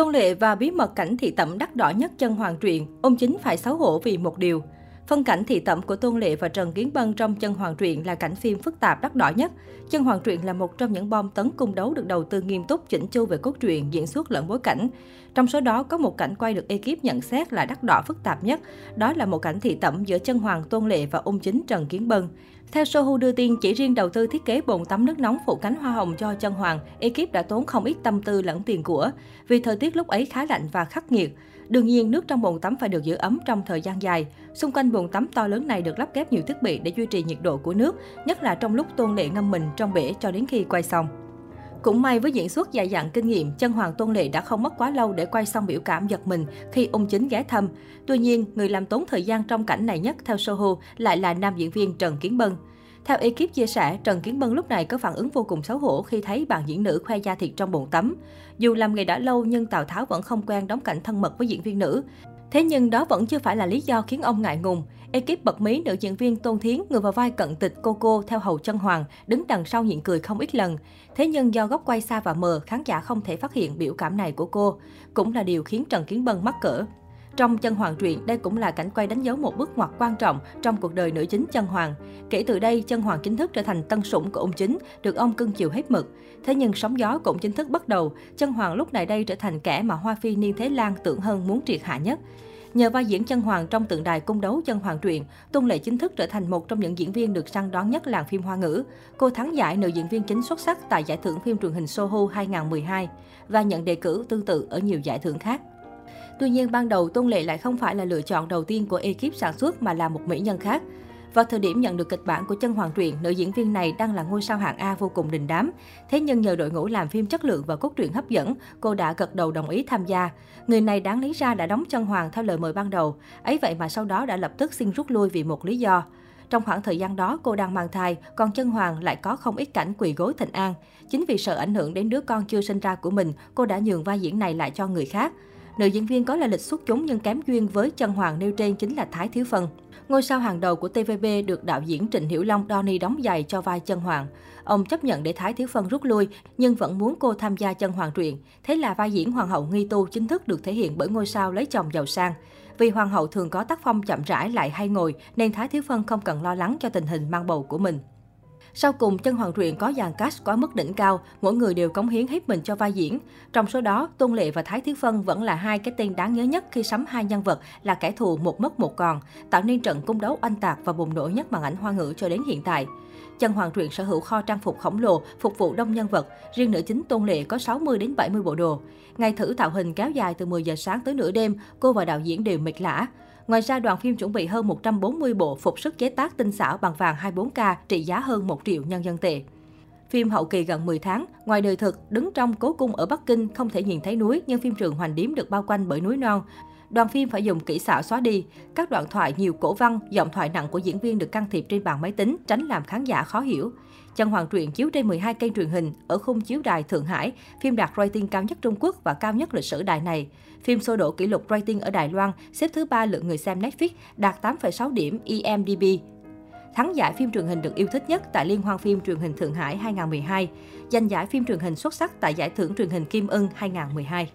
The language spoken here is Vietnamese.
Tôn Lệ và bí mật cảnh thị tẩm đắt đỏ nhất chân hoàng truyện, ông chính phải xấu hổ vì một điều. Phân cảnh thị tẩm của Tôn Lệ và Trần Kiến Bân trong Chân Hoàng truyện là cảnh phim phức tạp đắt đỏ nhất. Chân Hoàng truyện là một trong những bom tấn cung đấu được đầu tư nghiêm túc, chỉnh chu về cốt truyện, diễn xuất lẫn bối cảnh. Trong số đó có một cảnh quay được ekip nhận xét là đắt đỏ phức tạp nhất, đó là một cảnh thị tẩm giữa Chân Hoàng Tôn Lệ và ung chính Trần Kiến Bân. Theo Sohu đưa tin, chỉ riêng đầu tư thiết kế bồn tắm nước nóng phủ cánh hoa hồng cho chân hoàng, ekip đã tốn không ít tâm tư lẫn tiền của. Vì thời tiết lúc ấy khá lạnh và khắc nghiệt. Đương nhiên, nước trong bồn tắm phải được giữ ấm trong thời gian dài. Xung quanh bồn tắm to lớn này được lắp ghép nhiều thiết bị để duy trì nhiệt độ của nước, nhất là trong lúc tôn lệ ngâm mình trong bể cho đến khi quay xong. Cũng may với diễn xuất dài dặn kinh nghiệm, chân hoàng Tôn Lệ đã không mất quá lâu để quay xong biểu cảm giật mình khi ung chính ghé thăm. Tuy nhiên, người làm tốn thời gian trong cảnh này nhất theo Soho lại là nam diễn viên Trần Kiến Bân. Theo ekip chia sẻ, Trần Kiến Bân lúc này có phản ứng vô cùng xấu hổ khi thấy bạn diễn nữ khoe da thịt trong bồn tắm. Dù làm nghề đã lâu nhưng Tào Tháo vẫn không quen đóng cảnh thân mật với diễn viên nữ. Thế nhưng đó vẫn chưa phải là lý do khiến ông ngại ngùng. Ekip bật mí nữ diễn viên Tôn Thiến người vào vai cận tịch cô cô theo hầu chân hoàng, đứng đằng sau nhịn cười không ít lần. Thế nhưng do góc quay xa và mờ, khán giả không thể phát hiện biểu cảm này của cô. Cũng là điều khiến Trần Kiến Bân mắc cỡ. Trong Chân Hoàng truyện, đây cũng là cảnh quay đánh dấu một bước ngoặt quan trọng trong cuộc đời nữ chính Chân Hoàng. Kể từ đây, Chân Hoàng chính thức trở thành tân sủng của ông chính, được ông cưng chiều hết mực. Thế nhưng sóng gió cũng chính thức bắt đầu, Chân Hoàng lúc này đây trở thành kẻ mà Hoa Phi Niên Thế Lan tưởng hơn muốn triệt hạ nhất. Nhờ vai diễn chân hoàng trong tượng đài cung đấu chân hoàng truyện, Tôn Lệ chính thức trở thành một trong những diễn viên được săn đón nhất làng phim hoa ngữ. Cô thắng giải nữ diễn viên chính xuất sắc tại giải thưởng phim truyền hình Soho 2012 và nhận đề cử tương tự ở nhiều giải thưởng khác. Tuy nhiên, ban đầu Tôn Lệ lại không phải là lựa chọn đầu tiên của ekip sản xuất mà là một mỹ nhân khác. Vào thời điểm nhận được kịch bản của chân hoàng truyện, nữ diễn viên này đang là ngôi sao hạng A vô cùng đình đám. Thế nhưng nhờ đội ngũ làm phim chất lượng và cốt truyện hấp dẫn, cô đã gật đầu đồng ý tham gia. Người này đáng lý ra đã đóng chân hoàng theo lời mời ban đầu. Ấy vậy mà sau đó đã lập tức xin rút lui vì một lý do. Trong khoảng thời gian đó, cô đang mang thai, còn chân hoàng lại có không ít cảnh quỳ gối thịnh an. Chính vì sợ ảnh hưởng đến đứa con chưa sinh ra của mình, cô đã nhường vai diễn này lại cho người khác. Nữ diễn viên có lai lịch xuất chúng nhưng kém duyên với chân hoàng nêu trên chính là Thái Thiếu Phân. Ngôi sao hàng đầu của TVB được đạo diễn Trịnh Hiểu Long Donny đóng giày cho vai chân hoàng. Ông chấp nhận để Thái Thiếu Phân rút lui, nhưng vẫn muốn cô tham gia chân hoàng truyện. Thế là vai diễn hoàng hậu nghi tu chính thức được thể hiện bởi ngôi sao lấy chồng giàu sang. Vì hoàng hậu thường có tác phong chậm rãi lại hay ngồi, nên Thái Thiếu Phân không cần lo lắng cho tình hình mang bầu của mình. Sau cùng, chân hoàng truyện có dàn cast quá mức đỉnh cao, mỗi người đều cống hiến hết mình cho vai diễn. Trong số đó, Tôn Lệ và Thái Thiếu Phân vẫn là hai cái tên đáng nhớ nhất khi sắm hai nhân vật là kẻ thù một mất một còn, tạo nên trận cung đấu oanh tạc và bùng nổ nhất màn ảnh hoa ngữ cho đến hiện tại. Chân Hoàng truyện sở hữu kho trang phục khổng lồ, phục vụ đông nhân vật. Riêng nữ chính Tôn Lệ có 60 đến 70 bộ đồ. Ngày thử tạo hình kéo dài từ 10 giờ sáng tới nửa đêm, cô và đạo diễn đều mệt lã. Ngoài ra, đoàn phim chuẩn bị hơn 140 bộ phục sức chế tác tinh xảo bằng vàng 24K trị giá hơn 1 triệu nhân dân tệ. Phim hậu kỳ gần 10 tháng, ngoài đời thực, đứng trong cố cung ở Bắc Kinh không thể nhìn thấy núi, nhưng phim trường Hoành Điếm được bao quanh bởi núi non. Đoàn phim phải dùng kỹ xảo xóa đi. Các đoạn thoại nhiều cổ văn, giọng thoại nặng của diễn viên được can thiệp trên bàn máy tính, tránh làm khán giả khó hiểu. Chân Hoàng truyện chiếu trên 12 kênh truyền hình ở khung chiếu đài Thượng Hải, phim đạt rating cao nhất Trung Quốc và cao nhất lịch sử đài này. Phim sô đổ kỷ lục rating ở Đài Loan, xếp thứ ba lượng người xem Netflix, đạt 8,6 điểm IMDb. Thắng giải phim truyền hình được yêu thích nhất tại Liên hoan phim truyền hình Thượng Hải 2012, giành giải phim truyền hình xuất sắc tại giải thưởng truyền hình Kim Ưng 2012.